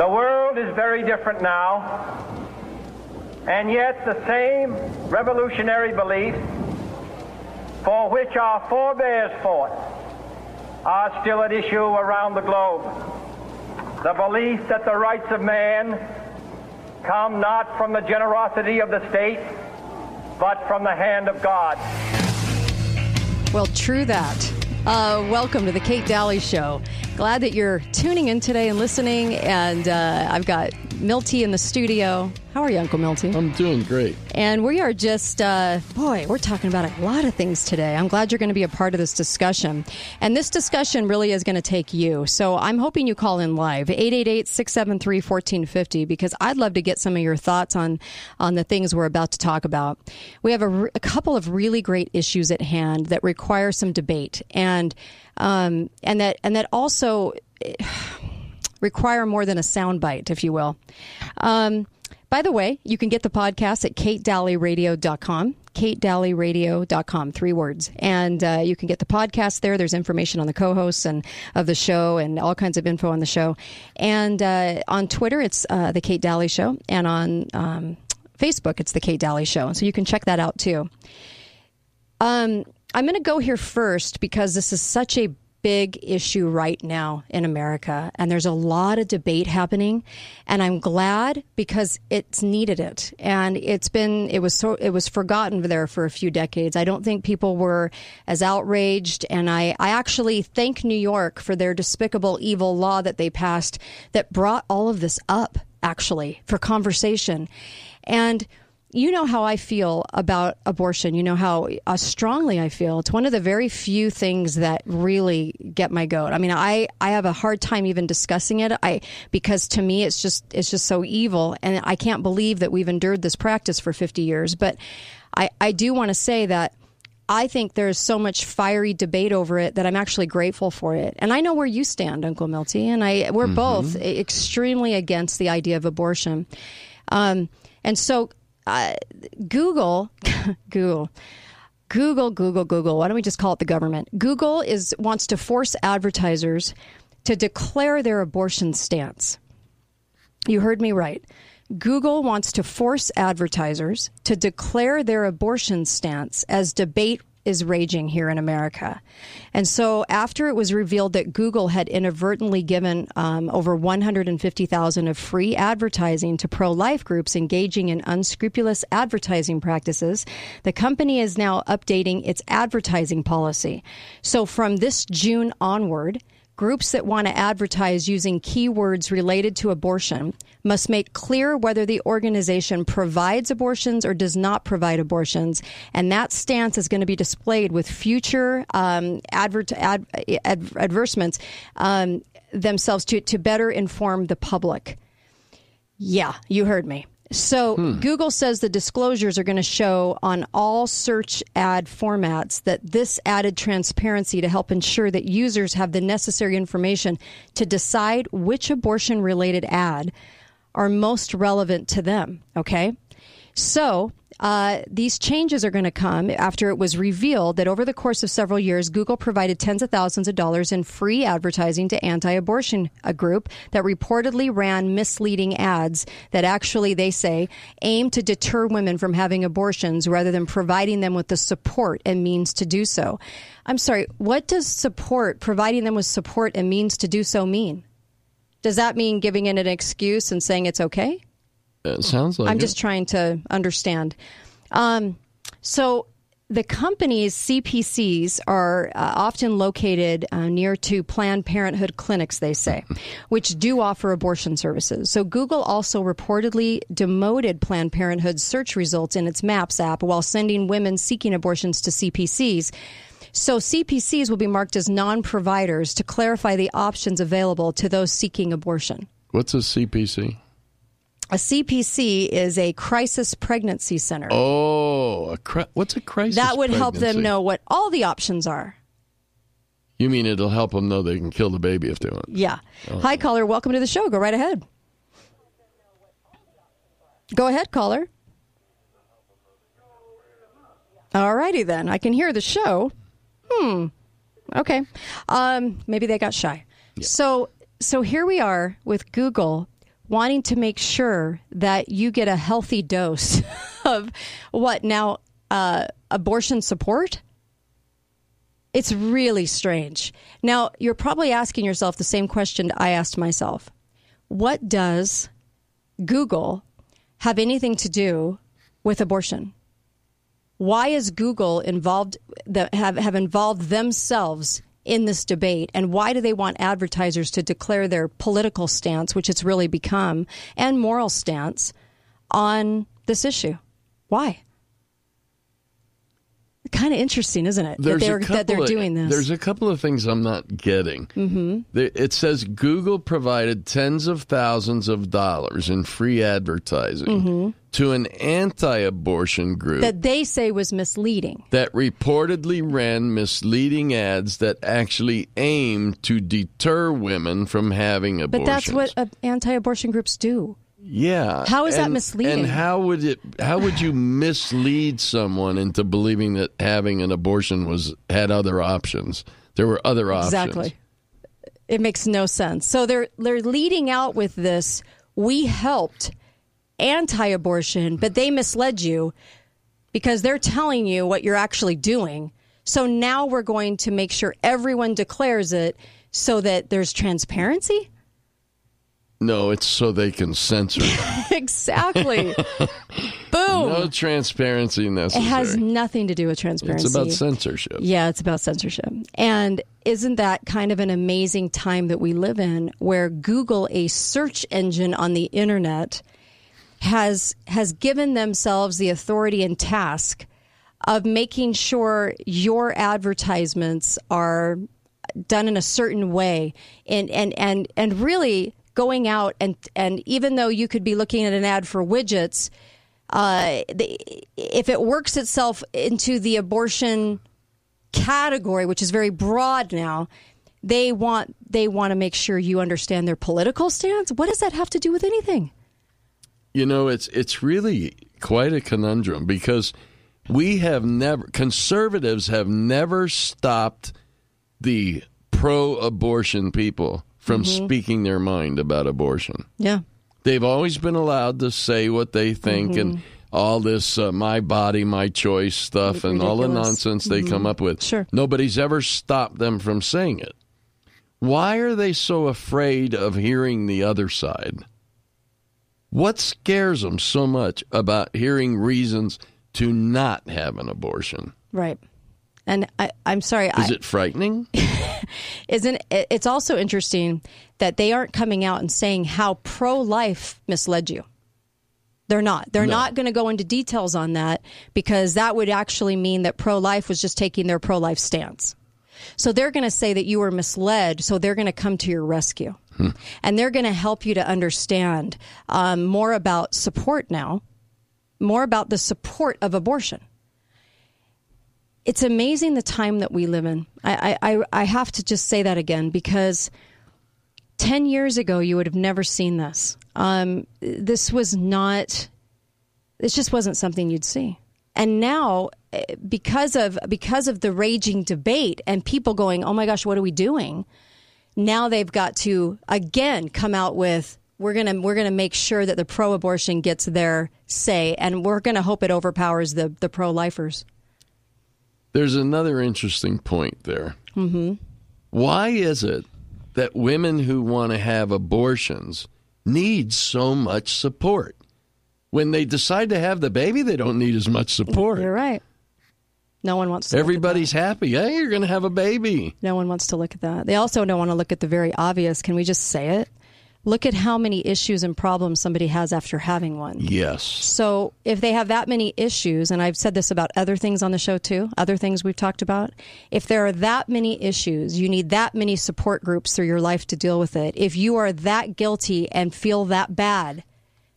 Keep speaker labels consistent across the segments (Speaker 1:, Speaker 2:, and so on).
Speaker 1: The world is very different now, and yet the same revolutionary beliefs for which our forebears fought are still at issue around the globe. The belief that the rights of man come not from the generosity of the state, but from the hand of God.
Speaker 2: Well, true that. Uh, welcome to the Kate Dalley Show. Glad that you're tuning in today and listening. And uh, I've got Milty in the studio. How are you, Uncle Milty?
Speaker 3: I'm doing great.
Speaker 2: And we are just, uh, boy, we're talking about a lot of things today. I'm glad you're going to be a part of this discussion. And this discussion really is going to take you. So I'm hoping you call in live, 888 673 1450, because I'd love to get some of your thoughts on, on the things we're about to talk about. We have a, a couple of really great issues at hand that require some debate. And, um, and that, and that also, require more than a soundbite, if you will. Um, by the way, you can get the podcast at katedalleyradio.com, katedalleyradio.com, three words. And uh, you can get the podcast there. There's information on the co-hosts and of the show and all kinds of info on the show. And uh, on Twitter, it's uh, the Kate Dalley Show. And on um, Facebook, it's the Kate Dalley Show. So you can check that out too. Um, I'm going to go here first because this is such a big issue right now in America, and there's a lot of debate happening. And I'm glad because it's needed it, and it's been it was so it was forgotten there for a few decades. I don't think people were as outraged, and I I actually thank New York for their despicable evil law that they passed that brought all of this up actually for conversation, and you know how I feel about abortion. You know how uh, strongly I feel. It's one of the very few things that really get my goat. I mean, I, I have a hard time even discussing it. I because to me it's just it's just so evil, and I can't believe that we've endured this practice for fifty years. But I I do want to say that. I think there's so much fiery debate over it that I'm actually grateful for it. And I know where you stand, Uncle Milty, and I we're mm-hmm. both extremely against the idea of abortion. Um, and so uh, Google, Google, Google, Google, Google. Why don't we just call it the government? Google is wants to force advertisers to declare their abortion stance. You heard me right. Google wants to force advertisers to declare their abortion stance as debate is raging here in America. And so after it was revealed that Google had inadvertently given um, over 150,000 of free advertising to pro-life groups engaging in unscrupulous advertising practices, the company is now updating its advertising policy. So from this June onward, Groups that want to advertise using keywords related to abortion must make clear whether the organization provides abortions or does not provide abortions. And that stance is going to be displayed with future um, ad, ad, advertisements um, themselves to, to better inform the public. Yeah, you heard me. So hmm. Google says the disclosures are going to show on all search ad formats that this added transparency to help ensure that users have the necessary information to decide which abortion related ad are most relevant to them. Okay. So uh, these changes are going to come after it was revealed that over the course of several years, Google provided tens of thousands of dollars in free advertising to anti-abortion a group that reportedly ran misleading ads that actually, they say, aim to deter women from having abortions rather than providing them with the support and means to do so. I'm sorry, what does support, providing them with support and means to do so mean? Does that mean giving it an excuse and saying it's okay?
Speaker 3: It sounds like
Speaker 2: I'm
Speaker 3: it.
Speaker 2: just trying to understand. Um, so the company's CPCs are uh, often located uh, near to Planned Parenthood clinics, they say, which do offer abortion services. So Google also reportedly demoted Planned Parenthood's search results in its Maps app while sending women seeking abortions to CPCs. So CPCs will be marked as non-providers to clarify the options available to those seeking abortion.
Speaker 3: What's a CPC?
Speaker 2: A CPC is a crisis pregnancy center.
Speaker 3: Oh, a cri- what's a crisis?
Speaker 2: That would
Speaker 3: pregnancy?
Speaker 2: help them know what all the options are.
Speaker 3: You mean it'll help them know they can kill the baby if they want?
Speaker 2: Yeah. Oh. Hi, caller. Welcome to the show. Go right ahead. Go ahead, caller. All righty then. I can hear the show. Hmm. Okay. Um, maybe they got shy. Yeah. So so here we are with Google wanting to make sure that you get a healthy dose of what now uh, abortion support. It's really strange. Now, you're probably asking yourself the same question I asked myself. What does Google have anything to do with abortion? Why is Google involved have, have involved themselves in this debate and why do they want advertisers to declare their political stance, which it's really become, and moral stance on this issue? Why? Kind of interesting, isn't it?
Speaker 3: There's
Speaker 2: that they're,
Speaker 3: a couple
Speaker 2: that they're
Speaker 3: of,
Speaker 2: doing this.
Speaker 3: There's a couple of things I'm not getting. Mm-hmm. It says Google provided tens of thousands of dollars in free advertising
Speaker 2: Mm-hmm.
Speaker 3: to an anti-abortion group
Speaker 2: that they say was misleading.
Speaker 3: that reportedly ran misleading ads that actually aimed to deter women from having abortions.
Speaker 2: But that's what uh, anti-abortion groups do.
Speaker 3: Yeah.
Speaker 2: How is that misleading?
Speaker 3: And how would it how would you mislead someone into believing that having an abortion was had other options? There were other options.
Speaker 2: Exactly. It makes no sense. So they're they're leading out with this. We helped anti-abortion, but they misled you because they're telling you what you're actually doing. So now we're going to make sure everyone declares it so that there's transparency.
Speaker 3: No, it's so they can censor.
Speaker 2: exactly. Boom.
Speaker 3: no transparency
Speaker 2: in
Speaker 3: this.
Speaker 2: it has nothing to do with transparency.
Speaker 3: it's about censorship.
Speaker 2: Yeah, it's about censorship. And isn't that kind of an amazing time that we live in where Google, a search engine on the internet, has has given themselves the authority and task of making sure your advertisements are done in a certain way and and and and really going out and and even though you could be looking at an ad for widgets uh, the, if it works itself into the abortion category, which is very broad now, they want they want to make sure you understand their political stance. What does that have to do with anything?
Speaker 3: You know, it's it's really quite a conundrum because we have never conservatives have never stopped the pro-abortion people from
Speaker 2: Mm-hmm.
Speaker 3: speaking their mind about abortion.
Speaker 2: Yeah,
Speaker 3: They've always been allowed to say what they think
Speaker 2: Mm-hmm.
Speaker 3: and all this uh, my body, my choice stuff and all the
Speaker 2: Ridiculous. Mm-hmm.
Speaker 3: nonsense they come up with.
Speaker 2: Sure.
Speaker 3: Nobody's ever stopped them from saying it. Why are they so afraid of hearing the other side? What scares them so much about hearing reasons to not have an abortion?
Speaker 2: right. And I, I'm sorry.
Speaker 3: Is
Speaker 2: I,
Speaker 3: it frightening?
Speaker 2: isn't it- it's also interesting that they aren't coming out and saying how pro-life misled you. They're not. They're
Speaker 3: No.
Speaker 2: not going to go into details on that because that would actually mean that pro-life was just taking their pro-life stance. So they're going to say that you were misled. So they're going to come to your rescue, and they're going to help you to understand um, more about support now, more about the support of abortion it's amazing the time that we live in. I, I, I- have to just say that again because 10 years ago, you would have never seen this. Um, this was not, this just wasn't something you'd see. And now, eh, because of because of the raging debate and people going, "Oh my gosh, what are we doing?" Now they've got to again come out with we're to we're to make sure that the pro-abortion gets their say and we're to hope it overpowers the the pro-lifers.
Speaker 3: There's another interesting point there. Mm-hmm. Why is it that women who want to have abortions need so much support? When they decide to have the baby, they don't need as much support.
Speaker 2: You're right. No one wants to. look at
Speaker 3: Everybody's happy. Hey, you're going to have a baby.
Speaker 2: No one wants to look at that. They also don't want to look at the very obvious. Can we just say it? Look at how many issues and problems somebody has after having one.
Speaker 3: Yes.
Speaker 2: So if they have that many issues, and I've said this about other things on the show too, other things we've talked about, if there are that many issues, you need that many support groups through your life to deal with it. If you are that guilty and feel that bad,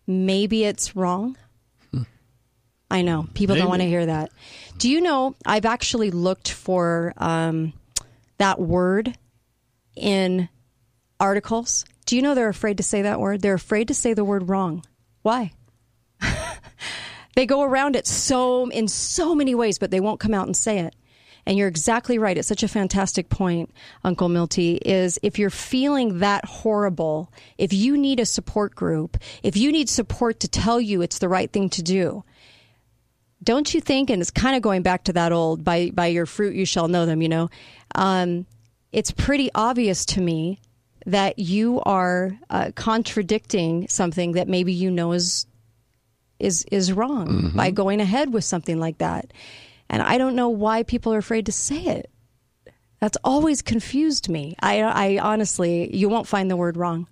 Speaker 2: maybe it's wrong. I know people don't want to hear that. Do you know? I've actually looked for um, that word in articles. Do you know they're afraid to say that word? They're afraid to say the word wrong. Why? they go around it so in so many ways, but they won't come out and say it. And you're exactly right. It's such a fantastic point, Uncle Milty, is if you're feeling that horrible, if you need a support group, if you need support to tell you it's the right thing to do, don't you think, and it's kind of going back to that old by, by your fruit you shall know them, you know, um, it's pretty obvious to me that you are uh, contradicting something that maybe you know is is is wrong mm-hmm. by going ahead with something like that. And I don't know why people are afraid to say it. That's always confused me. I, I honestly, you won't find the word wrong.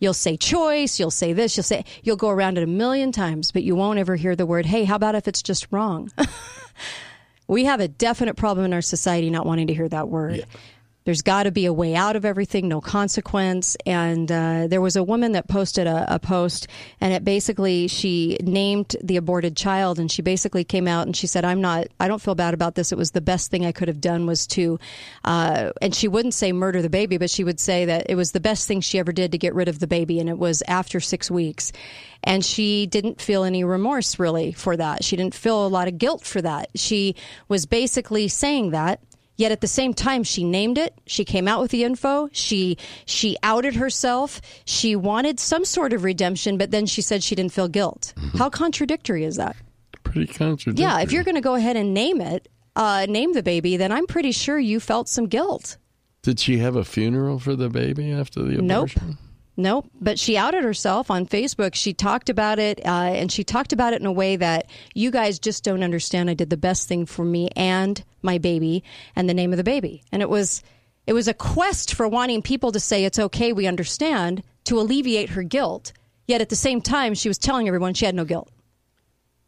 Speaker 2: You'll say choice, you'll say this, you'll say, you'll go around it a million times, but you won't ever hear the word, hey, how about if it's just wrong? we have a definite problem in our society not wanting to hear that word. Yeah there's got to be a way out of everything, no consequence. And uh, there was a woman that posted a, a, post, and it basically she named the aborted child, and she basically came out and she said, "I'm not, I don't feel bad about this. It was the best thing I could have done was to," uh, and she wouldn't say murder the baby, but she would say that it was the best thing she ever did to get rid of the baby, and it was after six weeks. And she didn't feel any remorse really for that. She didn't feel a lot of guilt for that. She was basically saying that Yet at the same time, she named it. She came out with the info. She she outed herself. She wanted some sort of redemption, but then she said she didn't feel guilt. Mm-hmm. How contradictory is that?
Speaker 3: Pretty contradictory.
Speaker 2: Yeah, if you're going to go ahead and name it, uh, name the baby, then I'm pretty sure you felt some guilt.
Speaker 3: Did she have a funeral for the baby after the abortion?
Speaker 2: Nope. Nope. But she outed herself on Facebook. She talked about it, uh, and she talked about it in a way that you guys just don't understand. I did the best thing for me and my baby, and the name of the baby. And it was, it was a quest for wanting people to say it's okay, we understand, to alleviate her guilt. Yet at the same time, she was telling everyone she had no guilt.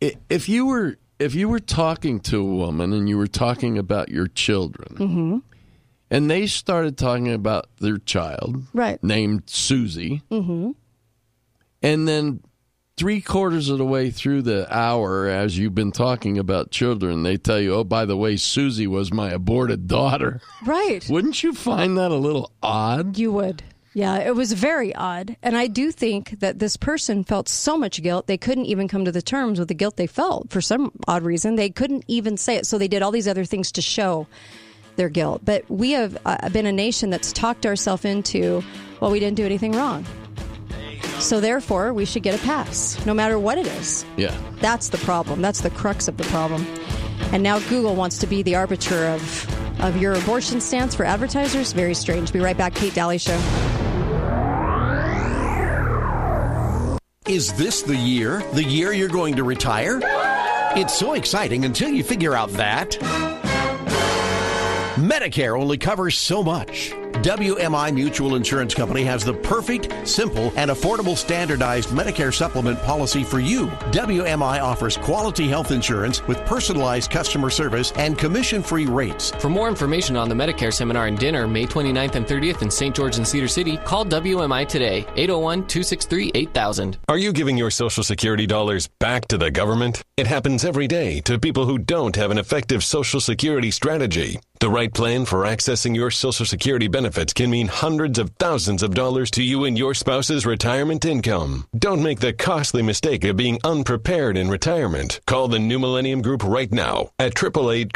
Speaker 3: If you were if you were talking to a woman and you were talking about your children.
Speaker 2: Mm-hmm
Speaker 3: and they started talking about their child,
Speaker 2: right,
Speaker 3: named Susie,
Speaker 2: mm-hmm.
Speaker 3: and then three quarters of the way through the hour, as you've been talking about children, they tell you, "Oh, by the way, Susie was my aborted daughter."
Speaker 2: Right?
Speaker 3: Wouldn't you find that a little odd?
Speaker 2: You would. Yeah, it was very odd. And I do think that this person felt so much guilt, they couldn't even come to the terms with the guilt they felt for some odd reason. They couldn't even say it. So they did all these other things to show their guilt. But we have uh, been a nation that's talked ourselves into, well, we didn't do anything wrong. So therefore, we should get a pass, no matter what it is.
Speaker 3: Yeah.
Speaker 2: That's the problem. That's the crux of the problem. And now Google wants to be the arbiter of of your abortion stance for advertisers. Very strange. Be right back. Kate Dalley Show.
Speaker 4: Is this the year? The year you're going to retire? It's so exciting until you figure out that. Medicare only covers so much. WMI Mutual Insurance Company has the perfect, simple, and affordable standardized Medicare supplement policy for you. WMI offers quality health insurance with personalized customer service and commission free rates.
Speaker 5: For more information on the Medicare seminar and dinner May 29th and 30th in St. George and Cedar City, call WMI today, 801 263 8000.
Speaker 6: Are you giving your Social Security dollars back to the government? It happens every day to people who don't have an effective Social Security strategy. The right plan for accessing your Social Security benefits can mean hundreds of thousands of dollars to you and your spouse's retirement income. Don't make the costly mistake of being unprepared in retirement. Call the New Millennium Group right now at 888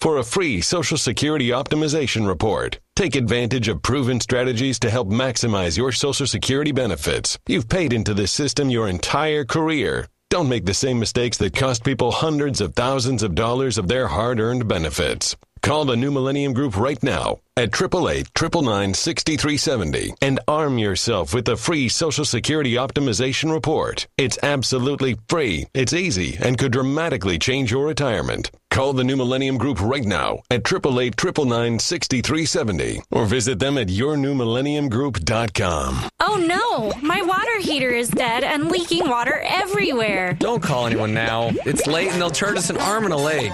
Speaker 6: for a free Social Security optimization report. Take advantage of proven strategies to help maximize your Social Security benefits. You've paid into this system your entire career. Don't make the same mistakes that cost people hundreds of thousands of dollars of their hard earned benefits. Call the New Millennium Group right now at 888 and arm yourself with the free Social Security Optimization Report. It's absolutely free, it's easy, and could dramatically change your retirement. Call the New Millennium Group right now at 888 or visit them at yournewmillenniumgroup.com.
Speaker 7: Oh no, my water heater is dead and leaking water everywhere.
Speaker 8: Don't call anyone now. It's late and they'll charge us an arm and a leg.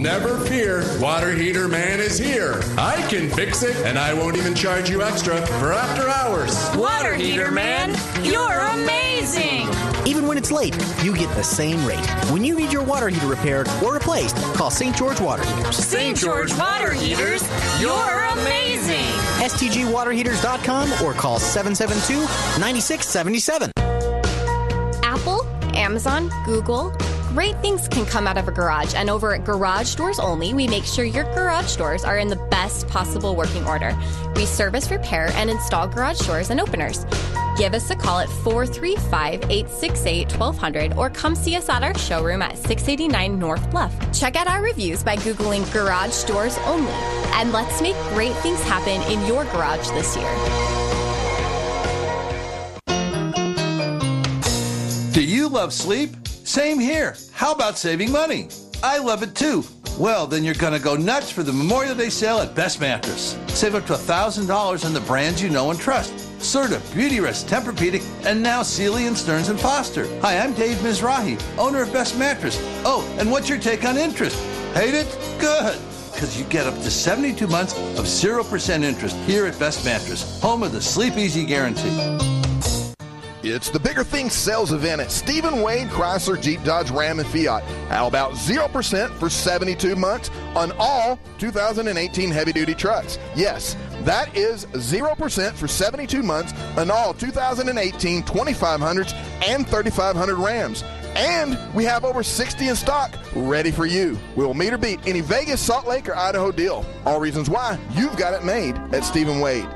Speaker 9: Never fear, Water Heater Man is here. I can fix it, and I won't even charge you extra for after hours.
Speaker 7: Water Heater Man, you're amazing!
Speaker 10: Even when it's late, you get the same rate. When you need your water heater repaired or replaced, call St. George Water Heaters.
Speaker 7: St. George Water Heaters, you're amazing!
Speaker 10: STGWaterHeaters.com or call 772 9677.
Speaker 11: Apple, Amazon, Google, Great things can come out of a garage, and over at Garage Doors Only, we make sure your garage doors are in the best possible working order. We service, repair, and install garage doors and openers. Give us a call at 435 868 1200 or come see us at our showroom at 689 North Bluff. Check out our reviews by Googling Garage Doors Only, and let's make great things happen in your garage this year.
Speaker 12: Do you love sleep? Same here. How about saving money? I love it too. Well, then you're going to go nuts for the Memorial Day sale at Best Mattress. Save up to $1,000 on the brands you know and trust. Serta, Beautyrest, Tempur-Pedic, and now Sealy and Stearns and Foster. Hi, I'm Dave Mizrahi, owner of Best Mattress. Oh, and what's your take on interest? Hate it? Good. Because you get up to 72 months of 0% interest here at Best Mattress, home of the Sleep Easy Guarantee.
Speaker 13: It's the Bigger Things sales event at Stephen Wade Chrysler Jeep Dodge Ram and Fiat. How about 0% for 72 months on all 2018 heavy duty trucks? Yes, that is 0% for 72 months on all 2018 2500s and 3500 Rams. And we have over 60 in stock ready for you. We'll meet or beat any Vegas, Salt Lake, or Idaho deal. All reasons why you've got it made at Stephen Wade.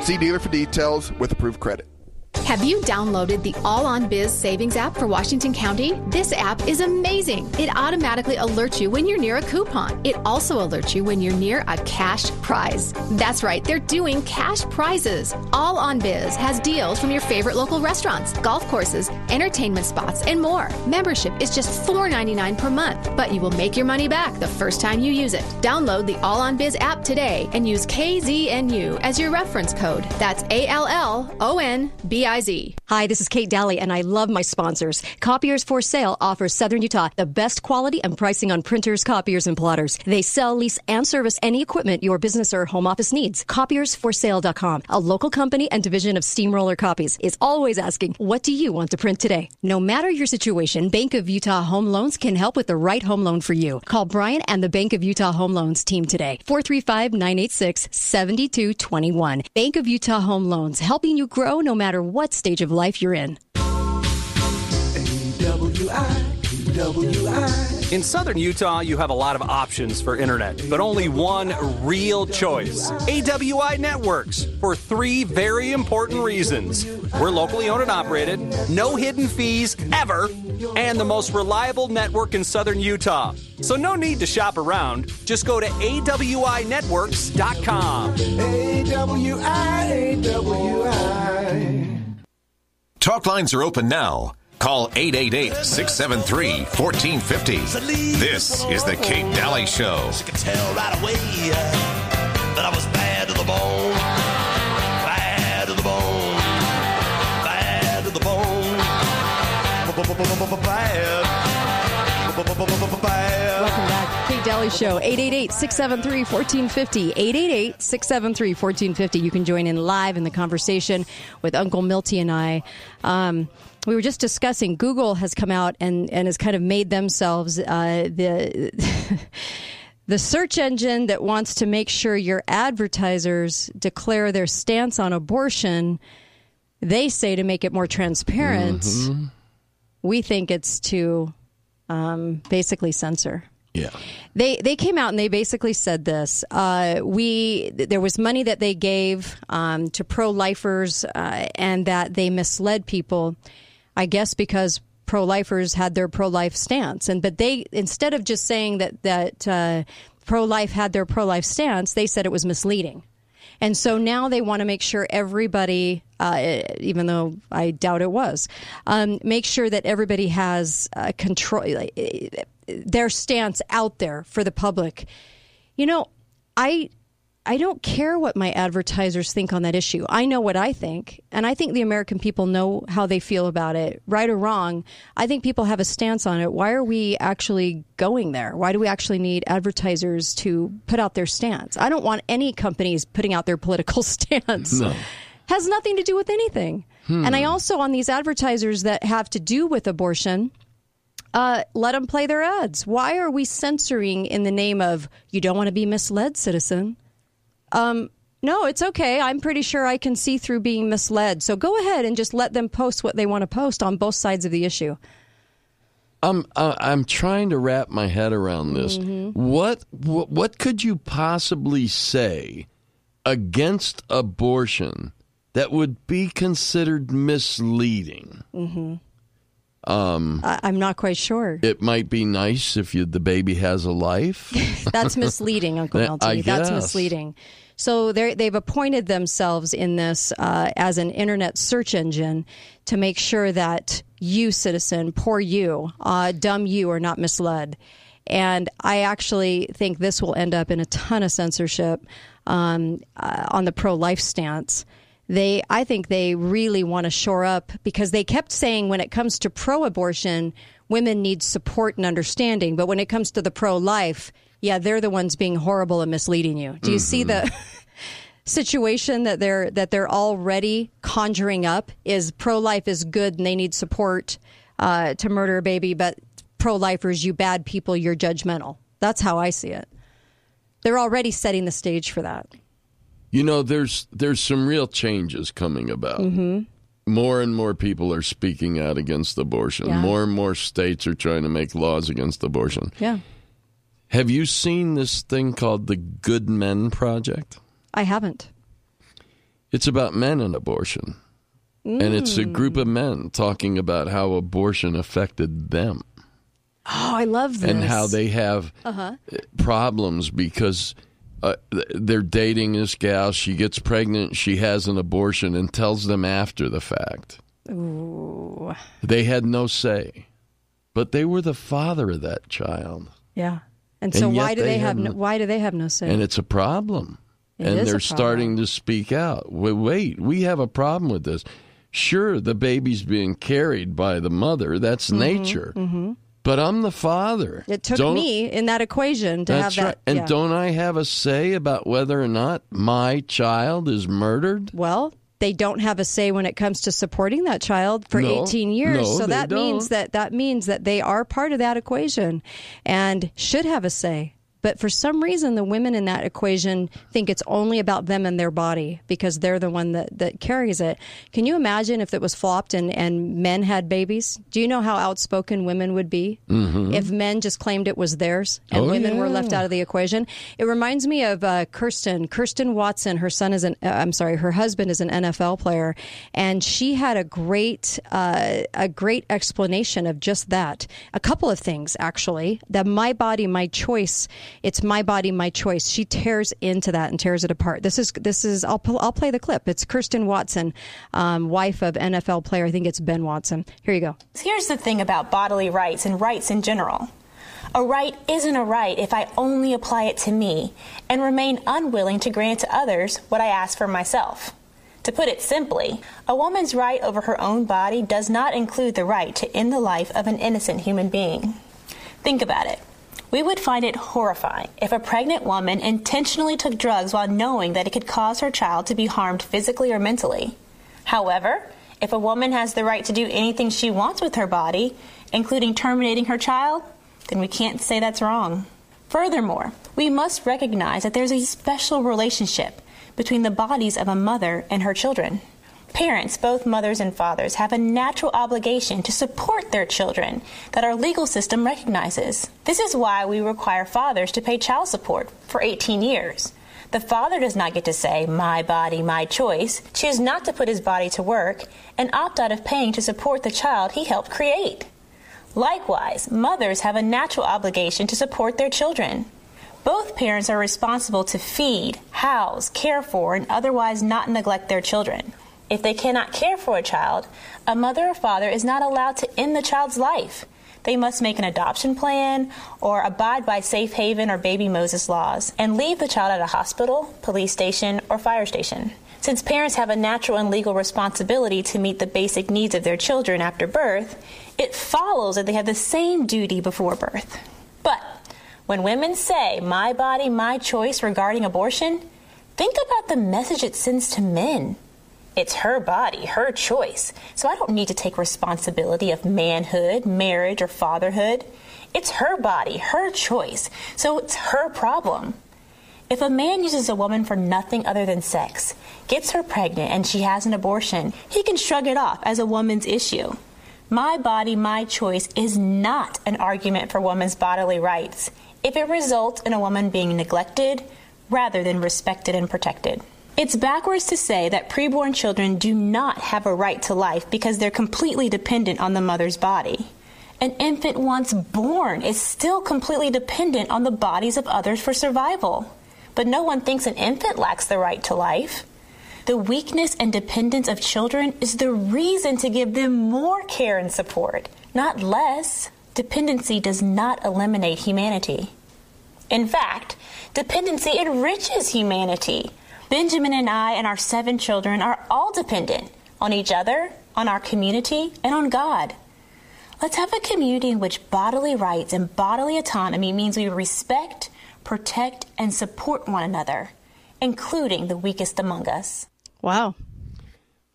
Speaker 13: See dealer for details with approved credit.
Speaker 14: Have you downloaded the All on Biz Savings app for Washington County? This app is amazing. It automatically alerts you when you're near a coupon. It also alerts you when you're near a cash prize. That's right, they're doing cash prizes. All on Biz has deals from your favorite local restaurants, golf courses, entertainment spots, and more. Membership is just $4.99 per month, but you will make your money back the first time you use it. Download the All on Biz app today and use KZNU as your reference code. That's A L L O N B I Z.
Speaker 2: Hi, this is Kate Dalley, and I love my sponsors. Copiers for Sale offers Southern Utah the best quality and pricing on printers, copiers, and plotters. They sell, lease, and service any equipment your business or home office needs. Copiersforsale.com, a local company and division of Steamroller Copies, is always asking, What do you want to print today? No matter your situation, Bank of Utah Home Loans can help with the right home loan for you. Call Brian and the Bank of Utah Home Loans team today. 435 986 7221. Bank of Utah Home Loans, helping you grow no matter what stage of life you're in.
Speaker 15: In southern Utah, you have a lot of options for internet, but only one real choice AWI Networks for three very important reasons. We're locally owned and operated, no hidden fees ever, and the most reliable network in southern Utah. So, no need to shop around. Just go to AWINetworks.com.
Speaker 16: AWI, AWI.
Speaker 17: Talk lines are open now. Call 888 673 1450. This is The Kate Dalley Show.
Speaker 16: She could tell right away uh, that I was bad to the bone. Bad to the bone. Bad to the bone. Bad.
Speaker 2: show. 888 673 1450. 888 673 1450. You can join in live in the conversation with Uncle Milty and I. Um, we were just discussing Google has come out and, and has kind of made themselves uh, the. the search engine that wants to make sure your advertisers declare their stance on abortion, they say to make it more transparent.
Speaker 3: Mm-hmm.
Speaker 2: We think it's to um, basically censor.
Speaker 3: Yeah.
Speaker 2: They they came out and they basically said this. Uh, we there was money that they gave um, to pro lifers uh, and that they misled people. I guess because pro lifers had their pro life stance, and but they instead of just saying that that uh, pro life had their pro life stance, they said it was misleading. And so now they want to make sure everybody, uh, even though I doubt it was, um, make sure that everybody has uh, control, their stance out there for the public. You know, I. I don't care what my advertisers think on that issue. I know what I think, and I think the American people know how they feel about it, right or wrong. I think people have a stance on it. Why are we actually going there? Why do we actually need advertisers to put out their stance? I don't want any companies putting out their political stance.
Speaker 3: No.
Speaker 2: Has nothing to do with anything.
Speaker 3: Hmm.
Speaker 2: And I also, on these advertisers that have to do with abortion, uh, let them play their ads. Why are we censoring in the name of you don't want to be misled, citizen? Um, no, it's okay. I'm pretty sure I can see through being misled. So go ahead and just let them post what they want to post on both sides of the issue.
Speaker 3: I'm uh, I'm trying to wrap my head around this. What, what what could you possibly say against abortion that would be considered misleading?
Speaker 2: hmm
Speaker 3: Um,
Speaker 2: I, I'm not quite sure.
Speaker 3: it might be nice if you, the baby has a life.
Speaker 2: That's misleading, Uncle
Speaker 3: I
Speaker 2: Milty. That's misleading. So they've appointed themselves in this uh, as an internet search engine to make sure that you, citizen, poor you, uh, dumb you, are not misled. And I actually think this will end up in a ton of censorship um, uh, on the pro-life stance. They, I think they really want to shore up because they kept saying when it comes to pro-abortion, women need support and understanding, but when it comes to the pro-life, yeah, they're the ones being horrible and misleading you. Do you see the situation that they're that they're already conjuring up? Is pro-life is good and they need support uh, to murder a baby, but pro-lifers, you bad people, you're judgmental. That's how I see it. They're already setting the stage for that.
Speaker 3: You know, there's there's some real changes coming about.
Speaker 2: Mm-hmm.
Speaker 3: More and more people are speaking out against abortion.
Speaker 2: Yeah.
Speaker 3: More and more states are trying to make laws against abortion.
Speaker 2: Yeah,
Speaker 3: Have you seen this thing called the Good Men Project?
Speaker 2: I haven't.
Speaker 3: It's about men and abortion. And it's a group of men talking about how abortion affected them
Speaker 2: Oh, I love this.
Speaker 3: and how they have
Speaker 2: Uh-huh.
Speaker 3: problems because uh, they're dating this gal. She gets pregnant, she has an abortion, and tells them after the fact.
Speaker 2: Ooh.
Speaker 3: They had no say, but they were the father of that child,
Speaker 2: Yeah. And
Speaker 3: And
Speaker 2: so
Speaker 3: yet
Speaker 2: why do
Speaker 3: they
Speaker 2: they, have
Speaker 3: have
Speaker 2: no, why do they have no say?
Speaker 3: and it's a problem.
Speaker 2: It
Speaker 3: and they're starting to speak out. Wait, wait, we have a problem with this. Sure, the baby's being carried by the mother. That's nature.
Speaker 2: Mhm.
Speaker 3: But I'm the father.
Speaker 2: It took
Speaker 3: Don't-
Speaker 2: me in that equation to have that.
Speaker 3: right. And
Speaker 2: yeah.
Speaker 3: don't I have a say about whether or not my child is murdered?
Speaker 2: Well, they don't have a say when it comes to supporting that child for
Speaker 3: No.
Speaker 2: 18 years.
Speaker 3: No,
Speaker 2: so that means
Speaker 3: don't.
Speaker 2: that that means that they are part of that equation and should have a say. But for some reason, the women in that equation think it's only about them and their body because they're the one that, that carries it. Can you imagine if it was flopped and, and men had babies? Do you know how outspoken women would be
Speaker 3: Mhm.
Speaker 2: if men just claimed it was theirs and
Speaker 3: Oh,
Speaker 2: women were left out of the equation? It reminds me of uh, Kirsten. Kirsten Watson. Her son is an. Uh, I'm sorry. Her husband is an NFL player, and she had a great uh, a great explanation of just that. A couple of things actually. That my body, my choice. It's my body, my choice. She tears into that and tears it apart. This is this is. I'll I'll play the clip. It's Kirsten Watson, um, wife of NFL player. I think it's Ben Watson. Here you go.
Speaker 18: Here's the thing about bodily rights and rights in general. A right isn't a right if I only apply it to me and remain unwilling to grant to others what I ask for myself. To put it simply, a woman's right over her own body does not include the right to end the life of an innocent human being. Think about it. We would find it horrifying if a pregnant woman intentionally took drugs while knowing that it could cause her child to be harmed physically or mentally. However, if a woman has the right to do anything she wants with her body, including terminating her child, then we can't say that's wrong. Furthermore, we must recognize that there's a special relationship between the bodies of a mother and her children. Parents, both mothers and fathers, have a natural obligation to support their children that our legal system recognizes. This is why we require fathers to pay child support for 18 years. The father does not get to say, my body, my choice, choose not to put his body to work, and opt out of paying to support the child he helped create. Likewise, mothers have a natural obligation to support their children. Both parents are responsible to feed, house, care for, and otherwise not neglect their children. If they cannot care for a child, a mother or father is not allowed to end the child's life. They must make an adoption plan or abide by safe haven or baby Moses laws and leave the child at a hospital, police station, or fire station. Since parents have a natural and legal responsibility to meet the basic needs of their children after birth, it follows that they have the same duty before birth. But when women say, my body, my choice regarding abortion, think about the message it sends to men. It's her body, her choice. So I don't need to take responsibility of manhood, marriage, or fatherhood. It's her body, her choice. So it's her problem. If a man uses a woman for nothing other than sex, gets her pregnant, and she has an abortion, he can shrug it off as a woman's issue. My body, my choice is not an argument for women's bodily rights if it results in a woman being neglected rather than respected and protected. It's backwards to say that preborn children do not have a right to life because they're completely dependent on the mother's body. An infant once born is still completely dependent on the bodies of others for survival. But no one thinks an infant lacks the right to life. The weakness and dependence of children is the reason to give them more care and support, not less. Dependency does not eliminate humanity. In fact, dependency enriches humanity. Benjamin and I and our seven children are all dependent on each other, on our community, and on God. Let's have a community in which bodily rights and bodily autonomy means we respect, protect, and support one another, including the weakest among us.
Speaker 2: Wow.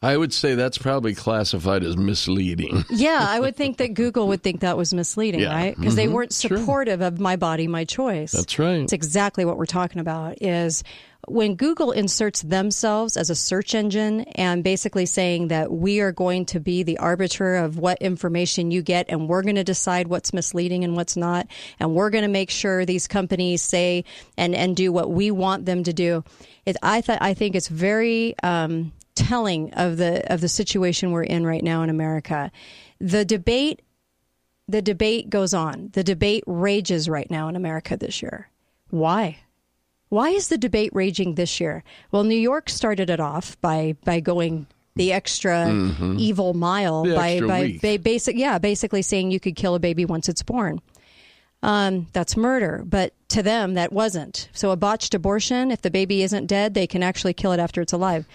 Speaker 3: I would say that's probably classified as misleading.
Speaker 2: Yeah, I would think that Google would think that was misleading,
Speaker 3: Yeah.
Speaker 2: right? Because they
Speaker 3: Mhm.
Speaker 2: weren't
Speaker 3: Sure.
Speaker 2: supportive of my body, my choice.
Speaker 3: That's right.
Speaker 2: It's exactly what we're talking about is when Google inserts themselves as a search engine and basically saying that we are going to be the arbiter of what information you get and we're going to decide what's misleading and what's not and we're going to make sure these companies say and and do what we want them to do. It, I th- I think it's very um, telling of the of the situation we're in right now in America. The debate the debate goes on. The debate rages right now in America this year. Why? Why is the debate raging this year? Well, New York started it off by by going the extra
Speaker 3: Mhm.
Speaker 2: evil mile
Speaker 3: The
Speaker 2: by
Speaker 3: extra
Speaker 2: by basic yeah, basically saying you could kill a baby once it's born. Um, that's murder, but to them that wasn't. So a botched abortion, if the baby isn't dead, they can actually kill it after it's alive.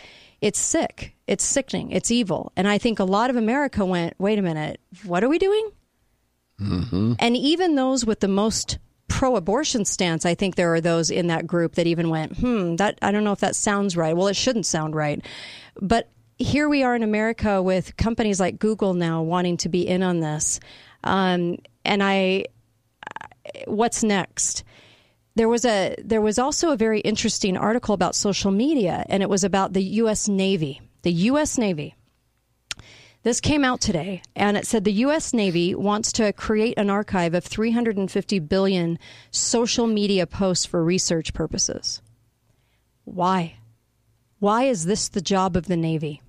Speaker 2: It's sick. It's sickening. It's evil. And I think a lot of America went, wait a minute, what are we doing?
Speaker 3: Mm-hmm.
Speaker 2: And even those with the most pro abortion stance, I think there are those in that group that even went, hmm, that I don't know if that sounds right. Well, it shouldn't sound right. But here we are in America with companies like Google now wanting to be in on this. Um, and I, what's next? There was a there was also a very interesting article about social media, and it was about the U.S. Navy. The U.S. Navy. This came out today, and it said the U.S. Navy wants to create an archive of 350 billion social media posts for research purposes. Why? Why is this the job of the Navy?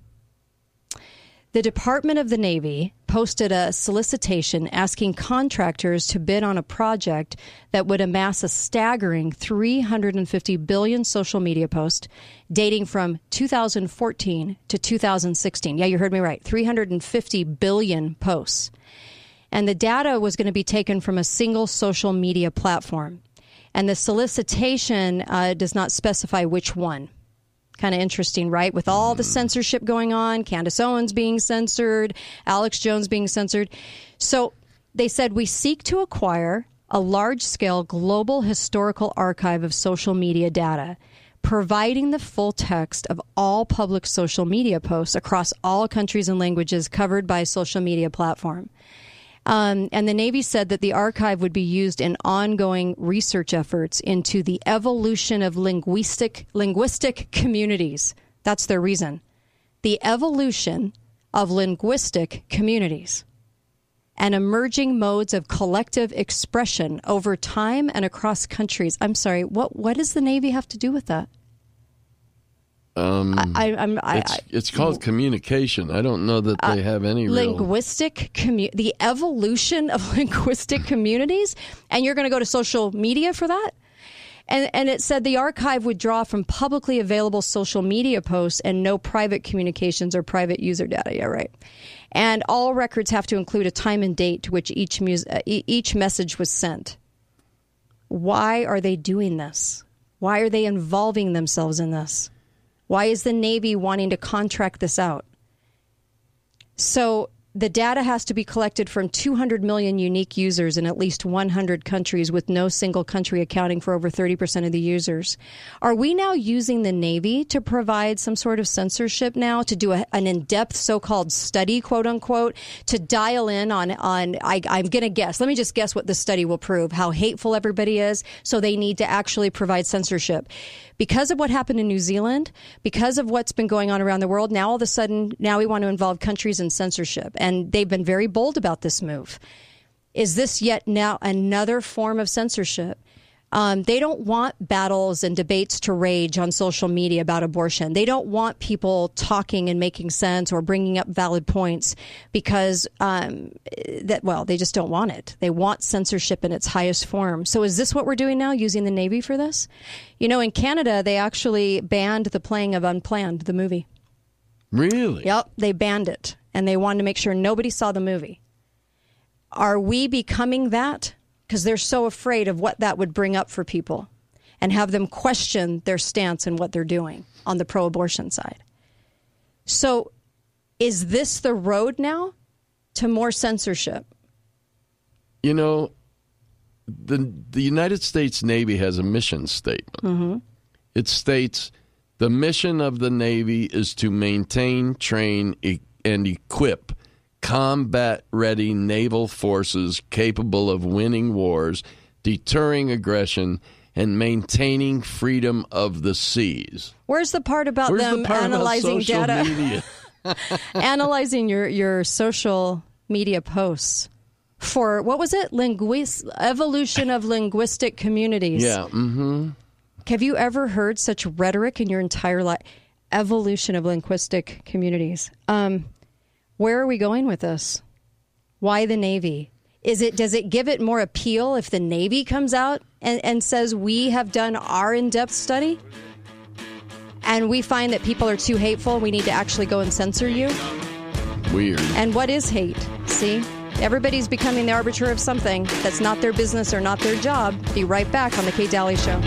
Speaker 2: The Department of the Navy posted a solicitation asking contractors to bid on a project that would amass a staggering 350 billion social media posts dating from 2014 to 2016. Yeah, you heard me right. 350 billion posts. And the data was going to be taken from a single social media platform. And the solicitation uh, does not specify which one kind of interesting, right? With all the hmm. censorship going on, Candace Owens being censored, Alex Jones being censored. So they said we seek to acquire a large scale global historical archive of social media data, providing the full text of all public social media posts across all countries and languages covered by a social media platform. Um, and the Navy said that the archive would be used in ongoing research efforts into the evolution of linguistic linguistic communities. That's their reason. The evolution of linguistic communities and emerging modes of collective expression over time and across countries. I'm sorry, what what does the Navy have to do with that?
Speaker 3: Um,
Speaker 2: I- I'm- I-
Speaker 3: it's, it's called communication. I don't know that they have any real.
Speaker 2: linguistic commu- the evolution of linguistic communities and you're going to go to social media for that and, and it said the archive would draw from publicly available social media posts and no private communications or private user data. Yeah, right. And all records have to include a time and date to which each mus- uh, each message was sent. Why are they doing this? Why are they involving themselves in this? Why is the Navy wanting to contract this out? So the data has to be collected from 200 million unique users in at least 100 countries, with no single country accounting for over 30% of the users. Are we now using the Navy to provide some sort of censorship now to do a, an in-depth so-called study, quote unquote, to dial in on on? I, I'm going to guess. Let me just guess what this study will prove: how hateful everybody is. So they need to actually provide censorship because of what happened in New Zealand, because of what's been going on around the world, now all of a sudden, now we want to involve countries in censorship. and they've been very bold about this move. Is this yet now another form of censorship? Um, they don't want battles and debates to rage on social media about abortion. They don't want people talking and making sense or bringing up valid points because um, that well, they just don't want it. They want censorship in its highest form. So is this what we're doing now? Using the Navy for this? You know, in Canada, they actually banned the playing of Unplanned, the movie.
Speaker 3: Really?
Speaker 2: Yep, they banned it, and they wanted to make sure nobody saw the movie. Are we becoming that? Because they're so afraid of what that would bring up for people and have them question their stance and what they're doing on the pro abortion side. So, is this the road now to more censorship?
Speaker 3: You know, the the United States Navy has a mission statement.
Speaker 2: Mm-hmm.
Speaker 3: It states the mission of the Navy is to maintain, train, e- and equip combat ready naval forces capable of winning wars, deterring aggression, and maintaining freedom of the seas.
Speaker 2: Where's the part about
Speaker 3: Where's
Speaker 2: them
Speaker 3: the part
Speaker 2: analyzing
Speaker 3: social
Speaker 2: data? analyzing your, your social media posts for what was it? Linguist evolution of linguistic communities.
Speaker 3: Yeah. Mm-hmm.
Speaker 2: Have you ever heard such rhetoric in your entire life? Evolution of linguistic communities. Um, where are we going with this? Why the Navy? Is it does it give it more appeal if the Navy comes out and, and says we have done our in-depth study and we find that people are too hateful, we need to actually go and censor you?
Speaker 3: Weird.
Speaker 2: And what is hate? See? Everybody's becoming the arbiter of something that's not their business or not their job. Be right back on the Kate Dalley Show.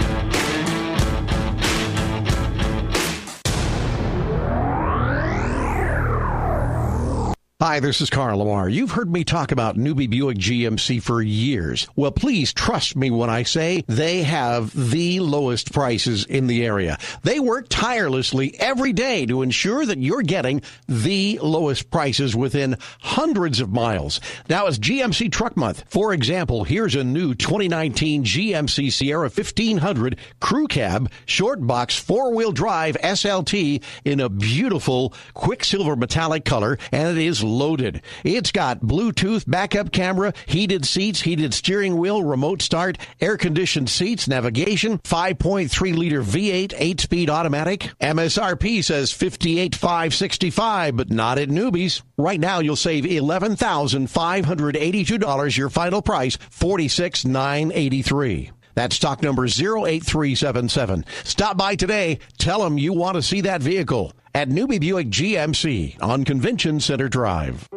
Speaker 4: Hi, this is Carl Lamar. You've heard me talk about Newbie Buick GMC for years. Well, please trust me when I say they have the lowest prices in the area. They work tirelessly every day to ensure that you're getting the lowest prices within hundreds of miles. Now it's GMC Truck Month. For example, here's a new 2019 GMC Sierra 1500 Crew Cab Short Box four-wheel drive SLT in a beautiful quicksilver metallic color, and it is loaded. It's got Bluetooth backup camera, heated seats, heated steering wheel, remote start, air conditioned seats, navigation, 5.3 liter V8 8 speed automatic. MSRP says 58,565, but not at newbies. Right now you'll save $11,582 your final price, 46,983. That's stock number 08377. Stop by today. Tell them you want to see that vehicle at Newbie Buick GMC on Convention Center Drive.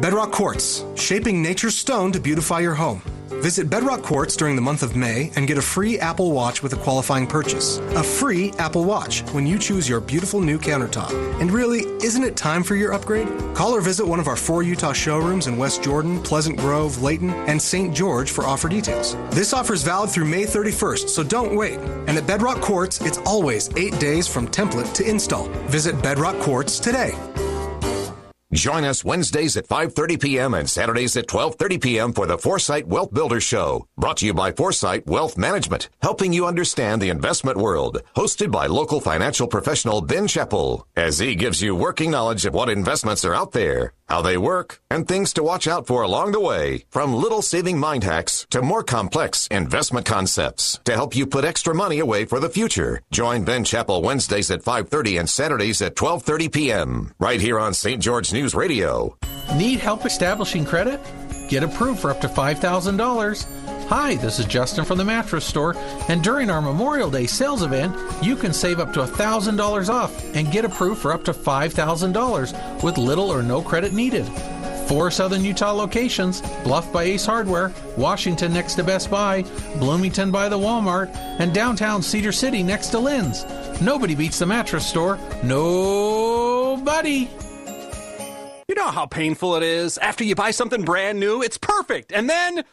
Speaker 19: Bedrock Quartz, shaping nature's stone to beautify your home. Visit Bedrock Quartz during the month of May and get a free Apple Watch with a qualifying purchase. A free Apple Watch when you choose your beautiful new countertop. And really, isn't it time for your upgrade? Call or visit one of our four Utah showrooms in West Jordan, Pleasant Grove, Layton, and St. George for offer details. This offer is valid through May 31st, so don't wait. And at Bedrock Quartz, it's always eight days from template to install. Visit Bedrock Quartz today.
Speaker 17: Join us Wednesdays at 5:30 p.m. and Saturdays at 12:30 p.m. for the Foresight Wealth Builder Show, brought to you by Foresight Wealth Management, helping you understand the investment world. Hosted by local financial professional Ben Chappell, as he gives you working knowledge of what investments are out there, how they work, and things to watch out for along the way. From little saving mind hacks to more complex investment concepts to help you put extra money away for the future. Join Ben Chappell Wednesdays at 5:30 and Saturdays at 12:30 p.m. right here on St. George News Radio.
Speaker 20: Need help establishing credit? Get approved for up to $5,000. Hi, this is Justin from the Mattress Store, and during our Memorial Day sales event, you can save up to $1,000 off and get approved for up to $5,000 with little or no credit needed. Four Southern Utah locations Bluff by Ace Hardware, Washington next to Best Buy, Bloomington by the Walmart, and downtown Cedar City next to Lin's. Nobody beats the Mattress Store. Nobody.
Speaker 15: You know how painful it is after you buy something brand new, it's perfect, and then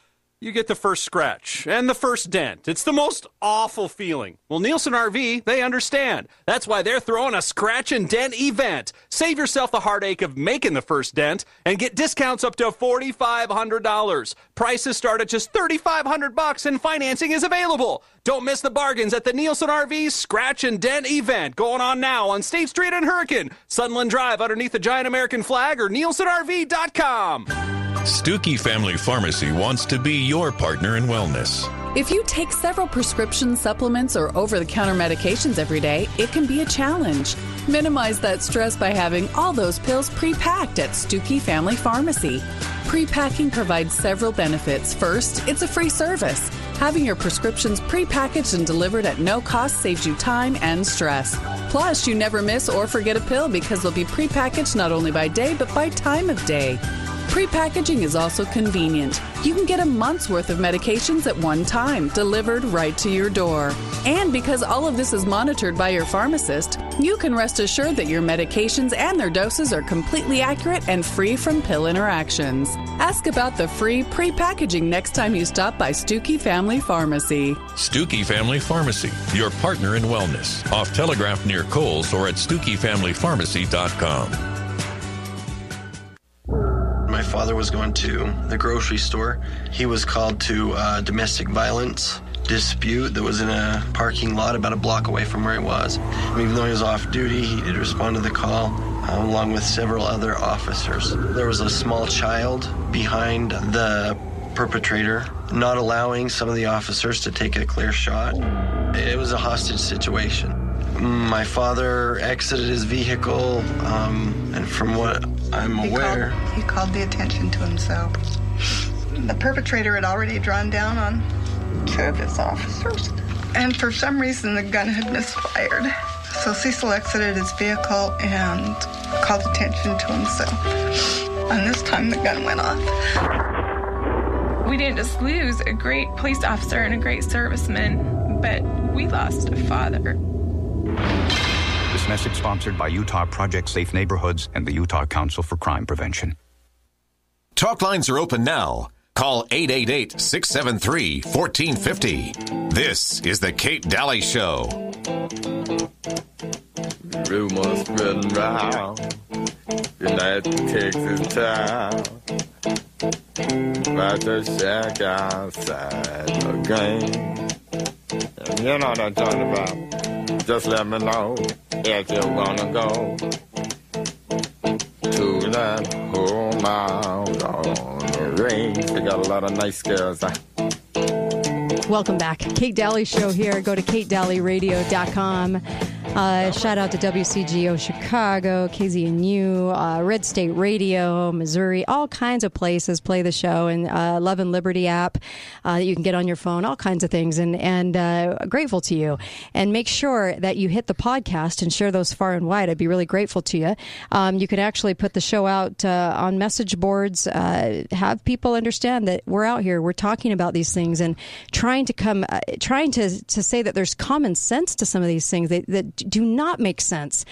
Speaker 15: you get the first scratch and the first dent. It's the most awful feeling. Well, Nielsen RV, they understand. That's why they're throwing a scratch and dent event. Save yourself the heartache of making the first dent and get discounts up to $4,500. Prices start at just 3500 bucks and financing is available. Don't miss the bargains at the Nielsen RV Scratch and Dent event going on now on State Street in Hurricane, Sunland Drive underneath the giant American flag or nielsenrv.com.
Speaker 21: Stuckey Family Pharmacy wants to be your partner in wellness.
Speaker 22: If you take several prescription supplements or over the counter medications every day, it can be a challenge. Minimize that stress by having all those pills pre packed at Stuckey Family Pharmacy. Pre packing provides several benefits. First, it's a free service. Having your prescriptions pre packaged and delivered at no cost saves you time and stress. Plus, you never miss or forget a pill because they'll be pre packaged not only by day but by time of day. Pre-packaging is also convenient. You can get a month's worth of medications at one time, delivered right to your door. And because all of this is monitored by your pharmacist, you can rest assured that your medications and their doses are completely accurate and free from pill interactions. Ask about the free pre-packaging next time you stop by Stuckey Family Pharmacy.
Speaker 21: Stuckey Family Pharmacy, your partner in wellness. Off Telegraph near Coles or at StuckeyFamilyPharmacy.com.
Speaker 23: Father was going to the grocery store. He was called to a domestic violence dispute that was in a parking lot about a block away from where he was. And even though he was off duty, he did respond to the call uh, along with several other officers. There was a small child behind the perpetrator, not allowing some of the officers to take a clear shot. It was a hostage situation. My father exited his vehicle, um, and from what I'm
Speaker 24: He
Speaker 23: aware,
Speaker 24: called, he called the attention to himself. The perpetrator had already drawn down on two of his officers, and for some reason the gun had misfired. So Cecil exited his vehicle and called attention to himself. And this time the gun went off.
Speaker 25: We didn't just lose a great police officer and a great serviceman, but we lost a father.
Speaker 26: This message sponsored by Utah Project Safe Neighborhoods and the Utah Council for Crime Prevention.
Speaker 17: Talk lines are open now. Call 888 673 1450. This is The Kate Dalley Show.
Speaker 27: Rumors spreading round United Texas town about the shack outside the game. You know what I'm talking about. Just let me know if you're gonna go to that home out on the range. They got a lot of nice girls.
Speaker 2: Welcome back. Kate Dalley Show here. Go to katedalleyradio.com. Uh, shout out to WCGO Chicago, KZNU, uh, Red State Radio, Missouri, all kinds of places play the show, and uh, Love and Liberty app uh, that you can get on your phone, all kinds of things. And and uh, grateful to you. And make sure that you hit the podcast and share those far and wide. I'd be really grateful to you. Um, you can actually put the show out uh, on message boards. Uh, have people understand that we're out here, we're talking about these things, and trying to come, trying to to say that there's common sense to some of these things that, that do not make sense.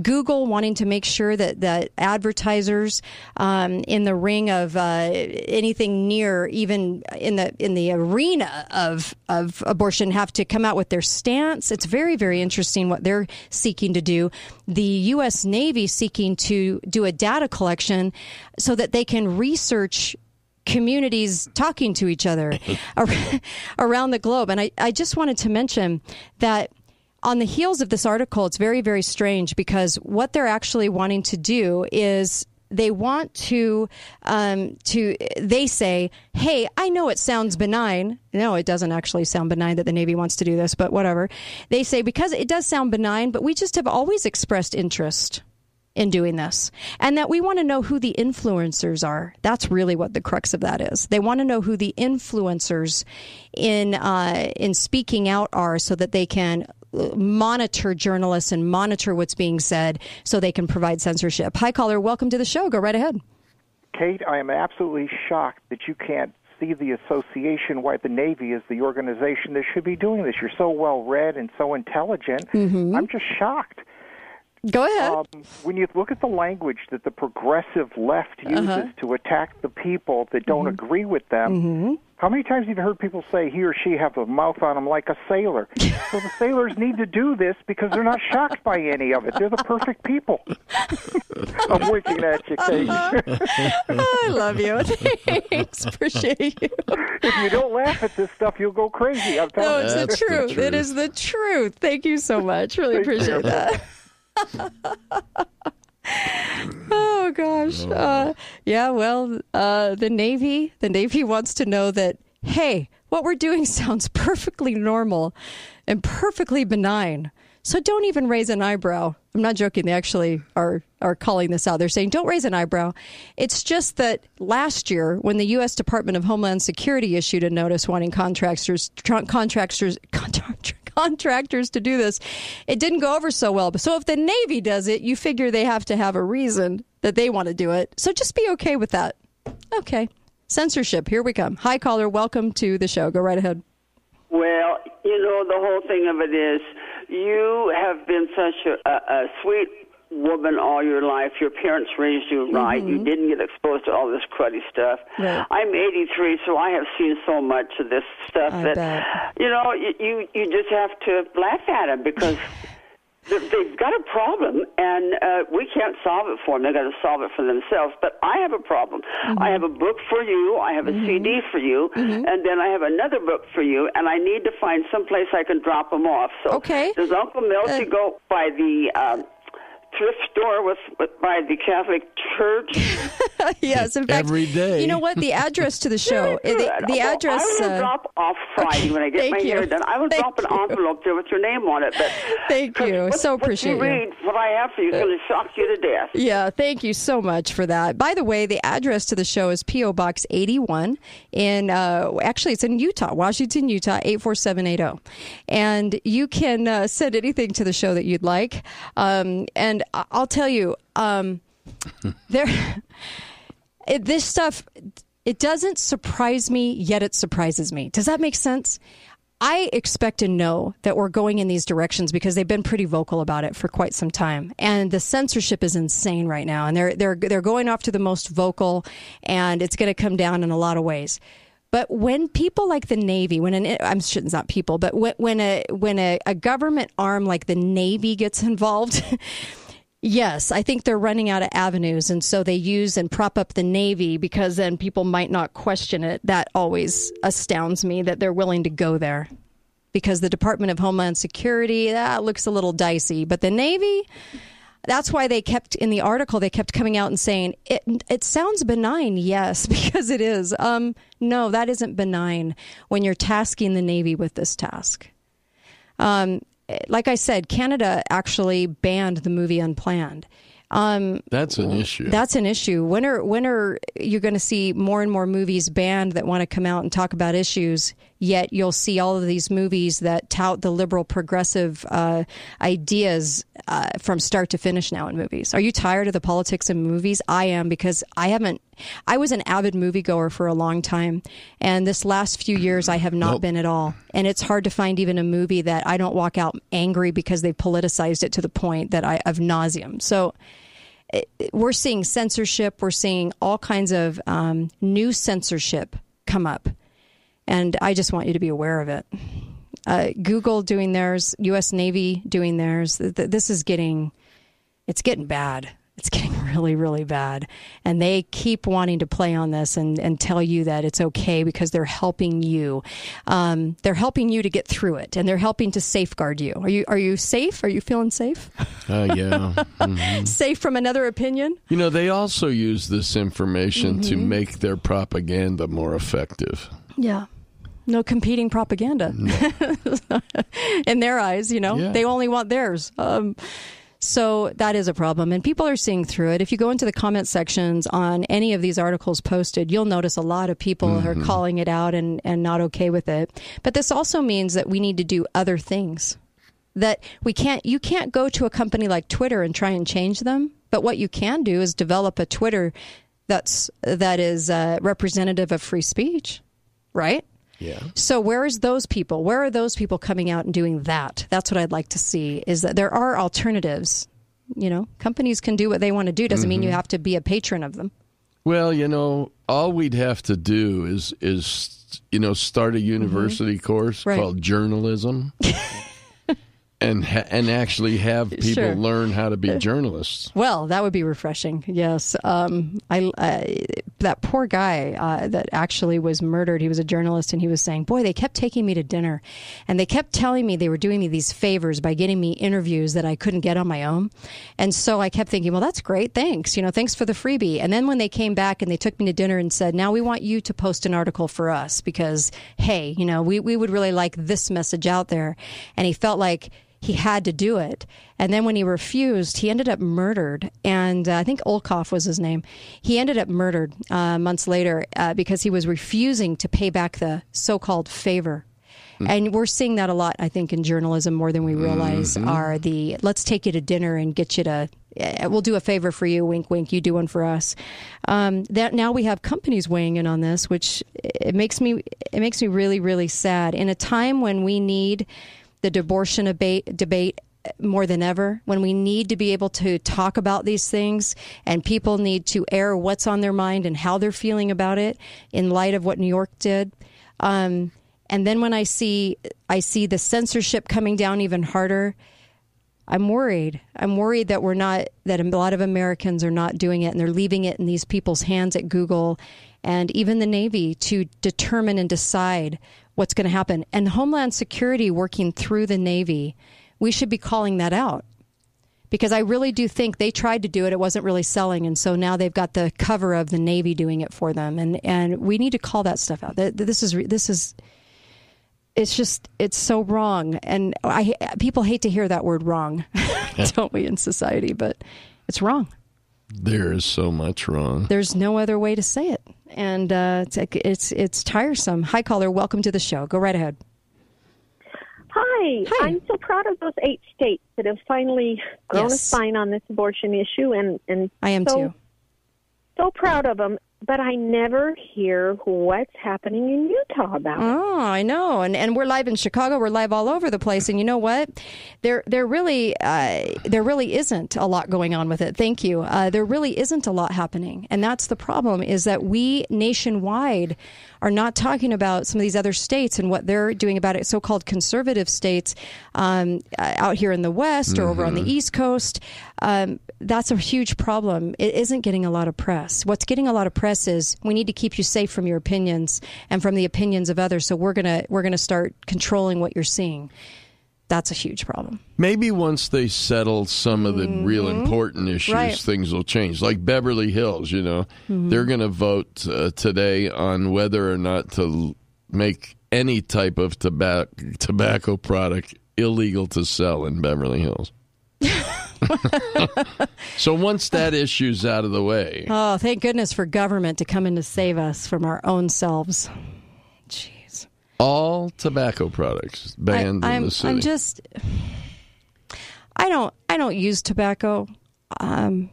Speaker 2: Google wanting to make sure that that advertisers um, in the ring of uh, anything near, even in the in the arena of of abortion, have to come out with their stance. It's very very interesting what they're seeking to do. The U.S. Navy seeking to do a data collection so that they can research communities talking to each other around the globe. And I, I just wanted to mention that on the heels of this article, it's very, very strange because what they're actually wanting to do is they want to um, to they say hey i know it sounds benign. No it doesn't actually sound benign that the navy wants to do this but whatever. They say because it does sound benign but we just have always expressed interest in doing this and that we want to know who the influencers are that's really what the crux of that is they want to know who the influencers in uh, in speaking out are so that they can uh, monitor journalists and monitor what's being said so they can provide censorship hi caller welcome to the show go right ahead
Speaker 28: Kate, I am absolutely shocked that you can't see the association why the Navy is the organization that should be doing this. You're so well read and so intelligent.
Speaker 2: Mm-hmm.
Speaker 28: I'm just shocked.
Speaker 2: Go ahead.
Speaker 28: Um, when you look at the language that the progressive left uses
Speaker 2: Uh-huh.
Speaker 28: to attack the people that don't
Speaker 2: Mhm.
Speaker 28: agree with them,
Speaker 2: Mm-hmm.
Speaker 28: how many times have you heard people say he or she have a mouth on them like a sailor? so the sailors need to do this because they're not shocked by any of it. They're the perfect people. I'm winking at you, Kate.
Speaker 2: I love you. Thanks. Appreciate you.
Speaker 28: if you don't laugh at this stuff, you'll go crazy. I'm
Speaker 2: No, it's
Speaker 28: you.
Speaker 2: the truth. It is the truth. Thank you so much. Really
Speaker 28: Thank you.
Speaker 2: appreciate that. Oh gosh. Uh, yeah. Well, uh, the Navy. The Navy wants to know that. Hey, what we're doing sounds perfectly normal and perfectly benign. So don't even raise an eyebrow. I'm not joking. They actually are are calling this out. They're saying don't raise an eyebrow. It's just that last year, when the U.S. Department of Homeland Security issued a notice wanting contractors tr- contractors contract- contractors to do this, it didn't go over so well. So if the Navy does it, you figure they have to have a reason that they want to do it. So just be okay with that. Okay. Censorship. Here we come. Hi, caller. Welcome to the show. Go right ahead.
Speaker 29: Well, you know, the whole thing of it is you have been such a, a, a sweet woman all your life. Your parents raised you right. You didn't get exposed to all this cruddy stuff.
Speaker 2: Right.
Speaker 29: I'm 83, so I have seen so much of this stuff
Speaker 2: I
Speaker 29: that
Speaker 2: bet.
Speaker 29: you know you, you you just have to laugh at them because. they- They've got a problem, and uh, we can't solve it for them. They've got to solve it for themselves. But I have a problem.
Speaker 2: Mm-hmm.
Speaker 29: I have a book for you. I have a CD for you, and then I have another book for you. And I need to find some place I can drop them off. So,
Speaker 2: Okay.
Speaker 29: does Uncle Milty
Speaker 2: Uh,
Speaker 29: go by the um, thrift store with, with by the Catholic Church?
Speaker 2: yes, in fact,
Speaker 3: Every day.
Speaker 2: You know what? The address to the show. uh,
Speaker 29: Good.
Speaker 2: the, the
Speaker 29: Well,
Speaker 2: address.
Speaker 29: I will
Speaker 2: uh,
Speaker 29: drop off Friday when I get
Speaker 2: thank
Speaker 29: my
Speaker 2: you.
Speaker 29: hair done. I will
Speaker 2: Thank
Speaker 29: drop an
Speaker 2: you.
Speaker 29: envelope there with your name on it. But
Speaker 2: Thank you.
Speaker 29: what,
Speaker 2: So appreciate
Speaker 29: you
Speaker 2: you.
Speaker 29: read, what I have for you, is going to shock you to death.
Speaker 2: Yeah, thank you so much for that. By the way, the address to the show is PO Box 81 in uh, actually it's in Utah, Washington, Utah 84780. And you can uh, send anything to the show that you'd like. Um, and I- I'll tell you um, there it, this stuff it doesn't surprise me yet it surprises me. Does that make sense? I expect to know that we're going in these directions because they've been pretty vocal about it for quite some time, and the censorship is insane right now, and they're they're they're going off to the most vocal, and it's going to come down in a lot of ways. But when people like the Navy, when an I'm sure it's not people, but when, when a when a, a government arm like the Navy gets involved. Yes, I think they're running out of avenues, and so they use and prop up the Navy because then people might not question it. That always astounds me that they're willing to go there because the Department of Homeland Security that looks a little dicey, but the Navy. That's why they kept in the article. They kept coming out and saying it. It sounds benign, yes, because it is. Um, no, that isn't benign when you're tasking the Navy with this task. Um, like I said, Canada actually banned the movie Unplanned. Um,
Speaker 3: That's an issue.
Speaker 2: that's an issue. When are when are you going to see more and more movies banned that want to come out and talk about issues? Yet you'll see all of these movies that tout the liberal progressive uh, ideas uh, from start to finish now in movies. Are you tired of the politics in movies? I am because I haven't. I was an avid moviegoer for a long time, and this last few years I have not
Speaker 3: Nope.
Speaker 2: been at all. And it's hard to find even a movie that I don't walk out angry because they've politicized it to the point that I of nauseum. So we're seeing censorship. We're seeing all kinds of um, new censorship come up, and I just want you to be aware of it. Uh, Google doing theirs, U.S. Navy doing theirs. Th- th- This is getting, it's getting bad. It's getting really, really bad. And they keep wanting to play on this and, and tell you that it's okay because they're helping you. Um, they're helping you to get through it, and they're helping to safeguard you. Are you are you safe? Are you feeling safe?
Speaker 3: Uh, yeah. Mhm.
Speaker 2: safe from another opinion?
Speaker 3: You know, they also use this information to
Speaker 2: Mhm.
Speaker 3: make their propaganda more effective.
Speaker 2: Yeah. No competing propaganda in their eyes, you know.
Speaker 3: Yeah.
Speaker 2: They only want theirs. Um, so that is a problem, and people are seeing through it. If you go into the comment sections on any of these articles posted, you'll notice a lot of people are
Speaker 3: Mhm.
Speaker 2: calling it out and, and not okay with it. But this also means that we need to do other things. That we can't, you can't go to a company like Twitter and try and change them. But what you can do is develop a Twitter that's that is uh, representative of free speech, right?
Speaker 3: Yeah.
Speaker 2: So where is those people? Where are those people coming out and doing that? That's what I'd like to see is that there are alternatives you know, companies can do what they want to do. Doesn't mean you
Speaker 3: Mhm.
Speaker 2: have to be a patron of them.
Speaker 3: Well, you know, all we'd have to do is is you know start a university course
Speaker 2: Mm-hmm. Right.
Speaker 3: called journalism, and ha- and actually have people
Speaker 2: Sure.
Speaker 3: learn how to be journalists.
Speaker 2: Well, that would be refreshing. Yes, um, I uh, that poor guy uh, that actually was murdered. He was a journalist, and he was saying, "Boy, they kept taking me to dinner, and they kept telling me they were doing me these favors by getting me interviews that I couldn't get on my own." And so I kept thinking, "Well, that's great. Thanks. You know, thanks for the freebie." And then when they came back and they took me to dinner and said, "Now we want you to post an article for us because, hey, you know, we we would really like this message out there," and he felt like he had to do it. And then when he refused, he ended up murdered. And uh, I think Olkoff was his name. He ended up murdered uh, months later uh, because he was refusing to pay back the so called favor. And we're seeing that a lot, I think, in journalism more than we realize.
Speaker 3: Mhm.
Speaker 2: Are the let's take you to dinner and get you to, eh, we'll do a favor for you, wink, wink, you do one for us. Um, that now we have companies weighing in on this, which it makes me it makes me really really sad. In a time when we need the abortion debate, debate more than ever, when we need to be able to talk about these things and people need to air what's on their mind and how they're feeling about it in light of what New York did. Um, and then when I see I see the censorship coming down even harder, I'm worried. I'm worried that we're not that a lot of Americans are not doing it and they're leaving it in these people's hands at Google and even the Navy to determine and decide what's going to happen. And Homeland Security working through the Navy, we should be calling that out. Because I really do think they tried to do it, it wasn't really selling, and so now they've got the cover of the Navy doing it for them, and and we need to call that stuff out. This is this is it's just it's so wrong and i people hate to hear that word wrong don't we in society but it's wrong
Speaker 3: There is so much wrong.
Speaker 2: there's no other way to say it and uh, it's it's it's tiresome hi caller welcome to the show go right ahead
Speaker 30: Hi. I'm so proud of those eight states that have finally grown a
Speaker 2: Yes.
Speaker 30: spine on this abortion issue, and and
Speaker 2: I am
Speaker 30: so,
Speaker 2: too.
Speaker 30: So proud of them, but I never hear what's happening in Utah about it.
Speaker 2: Oh, I know, and and we're live in Chicago. We're live all over the place, and you know what? There there really uh, there really isn't a lot going on with it. Thank you. Uh, there really isn't a lot happening, and that's the problem. Is that we nationwide are not talking about some of these other states and what they're doing about it. So-called conservative states um, uh, out here in the West or over on the
Speaker 31: Mhm.
Speaker 2: East Coast. Um, that's a huge problem. It isn't getting a lot of press. What's getting a lot of press is we need to keep you safe from your opinions and from the opinions of others. So we're gonna we're gonna start controlling what you're seeing. That's a huge problem.
Speaker 3: Maybe once they settle some of the real
Speaker 2: Mhm.
Speaker 3: important issues,
Speaker 2: Right.
Speaker 3: things will change. Like Beverly Hills, you know,
Speaker 2: Mhm.
Speaker 3: they're going to vote uh, today on whether or not to make any type of tobacco tobacco product illegal to sell in Beverly Hills. so once that issue's out of the way,
Speaker 2: Oh, thank goodness for government to come in to save us from our own selves. Jeez.
Speaker 3: All tobacco products banned
Speaker 2: I,
Speaker 3: in
Speaker 2: I'm,
Speaker 3: the city.
Speaker 2: I'm just I don't I don't use tobacco. Um,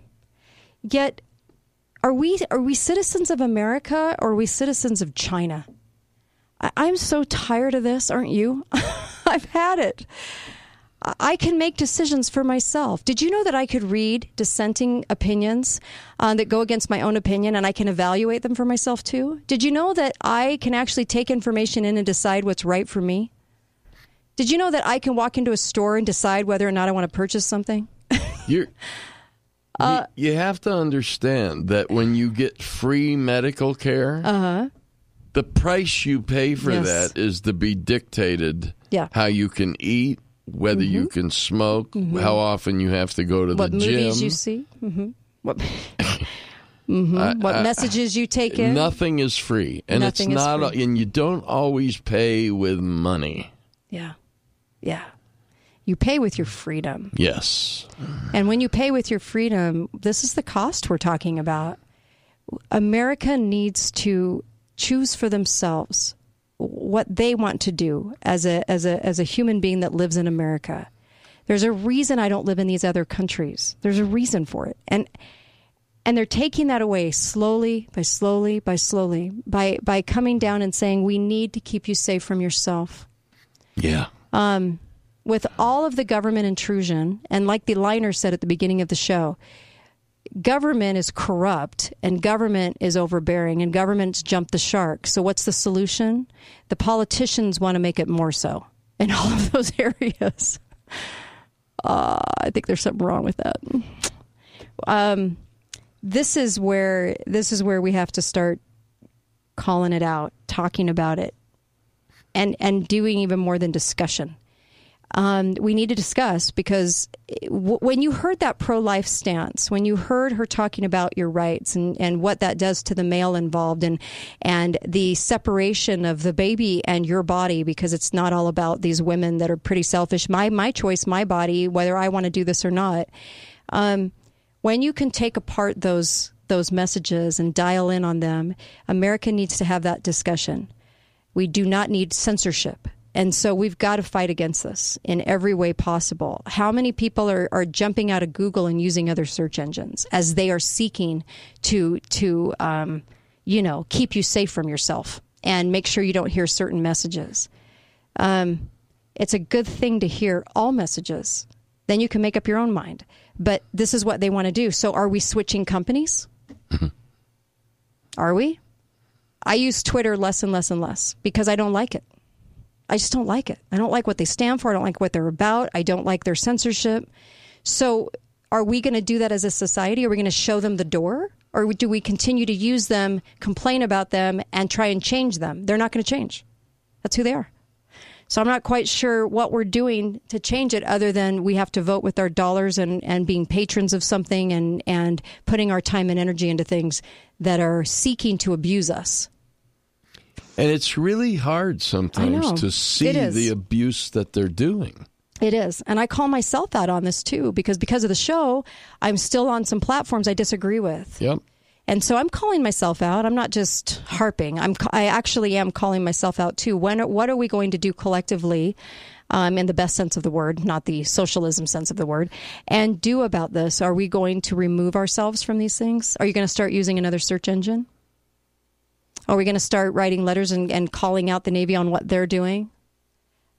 Speaker 2: yet are we are we citizens of America or are we citizens of China? I, I'm so tired of this, aren't you? I've had it. I- can make decisions for myself. Did you know that I could read dissenting opinions uh, that go against my own opinion and I can evaluate them for myself too? Did you know that I can actually take information in and decide what's right for me? Did you know that I can walk into a store and decide whether or not I want to purchase something?
Speaker 3: You're,
Speaker 2: Uh,
Speaker 3: you, you have to understand that when you get free medical care,
Speaker 2: Uh huh.
Speaker 3: the price you pay for
Speaker 2: Yes.
Speaker 3: that is to be dictated
Speaker 2: Yeah.
Speaker 3: how you can eat, whether you can smoke,
Speaker 2: Mhm.
Speaker 3: how often you have to go to
Speaker 2: What
Speaker 3: the gym.
Speaker 2: what movies you see? hmm What? hmm
Speaker 3: I-
Speaker 2: what
Speaker 3: I-
Speaker 2: messages you take in?
Speaker 3: Nothing is free, and
Speaker 2: Nothing
Speaker 3: it's not,
Speaker 2: free.
Speaker 3: and you don't always pay with money.
Speaker 2: Yeah, yeah. You pay with your freedom.
Speaker 3: Yes,
Speaker 2: And when you pay with your freedom, this is the cost we're talking about. America needs to choose for themselves what they want to do as a as a as a human being that lives in America. There's a reason I don't live in these other countries. There's a reason for it. And and they're taking that away slowly by slowly by slowly by by coming down and saying we need to keep you safe from yourself.
Speaker 3: Yeah.
Speaker 2: Um with all of the government intrusion, and like the liner said at the beginning of the show, government is corrupt and government is overbearing and government's jumped the shark. So, what's the solution? The politicians want to make it more so in all of those areas. Uh, I think there's something wrong with that. Um, this is where this is where we have to start calling it out, talking about it, and and doing even more than discussion. Um, we need to discuss because w- when you heard that pro life stance, when you heard her talking about your rights and, and what that does to the male involved and, and the separation of the baby and your body, because it's not all about these women that are pretty selfish. My, my choice, my body, whether I want to do this or not. Um, when you can take apart those, those messages and dial in on them, America needs to have that discussion. We do not need censorship. And so we've got to fight against this in every way possible. How many people are, are jumping out of Google and using other search engines as they are seeking to to um, you know keep you safe from yourself and make sure you don't hear certain messages? Um, it's a good thing to hear all messages. Then you can make up your own mind. But this is what they want to do. So are we switching companies? are we? I use Twitter less and less and less because I don't like it. I just don't like it. I don't like what they stand for. I don't like what they're about. I don't like their censorship. So, are we going to do that as a society? Are we going to show them the door? Or do we continue to use them, complain about them, and try and change them? They're not going to change. That's who they are. So I'm not quite sure what we're doing to change it other than we have to vote with our dollars and, and being patrons of something and, and putting our time and energy into things that are seeking to abuse us.
Speaker 3: And it's really hard sometimes to see the abuse that they're doing.
Speaker 2: It is. And I call myself out on this too because because of the show, I'm still on some platforms I disagree with.
Speaker 3: Yep.
Speaker 2: And so I'm calling myself out. I'm not just harping. I'm I actually am calling myself out too. When what are we going to do collectively? Um, in the best sense of the word, not the socialism sense of the word, and do about this? Are we going to remove ourselves from these things? Are you going to start using another search engine? Are we going to start writing letters and, and calling out the Navy on what they're doing?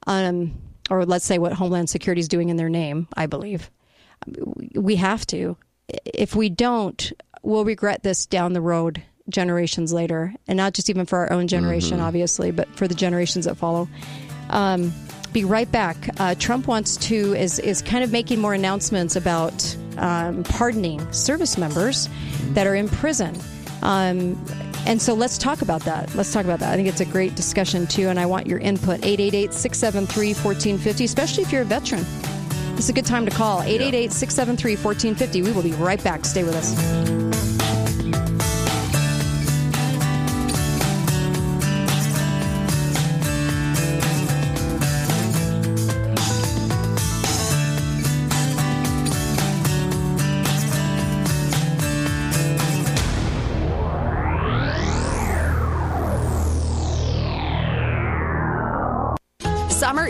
Speaker 2: Um, or let's say what Homeland Security is doing in their name, I believe. We have to. If we don't, we'll regret this down the road generations later. And not just even for our own generation,
Speaker 31: Mhm.
Speaker 2: obviously, but for the generations that follow. Um, be right back. Uh, Trump wants to is is kind of making more announcements about um, pardoning service members that are in prison. Um, and so let's talk about that. Let's talk about that. I think it's a great discussion too, and I want your input. 888-673-1450, especially if you're a veteran. This is a good time to call. 888-673-1450. We will be right back. Stay with us.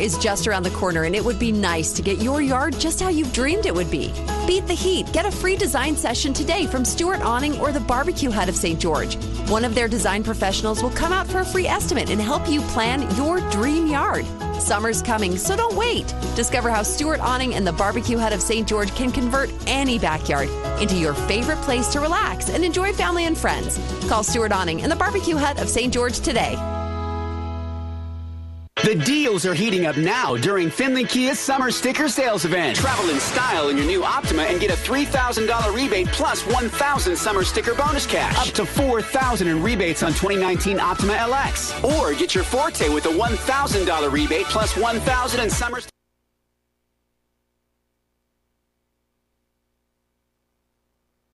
Speaker 32: Is just around the corner, and it would be nice to get your yard just how you've dreamed it would be. Beat the heat. Get a free design session today from Stuart Awning or the Barbecue Hut of St. George. One of their design professionals will come out for a free estimate and help you plan your dream yard. Summer's coming, so don't wait. Discover how Stuart Awning and the Barbecue Hut of St. George can convert any backyard into your favorite place to relax and enjoy family and friends. Call Stuart Awning and the Barbecue Hut of St. George today.
Speaker 33: The deals are heating up now during Findlay Kia's summer sticker sales event. Travel in style in your new Optima and get a $3,000 rebate plus 1,000 summer sticker bonus cash. Up to 4,000 in rebates on 2019 Optima LX. Or get your Forte with a $1,000 rebate plus 1,000 in summer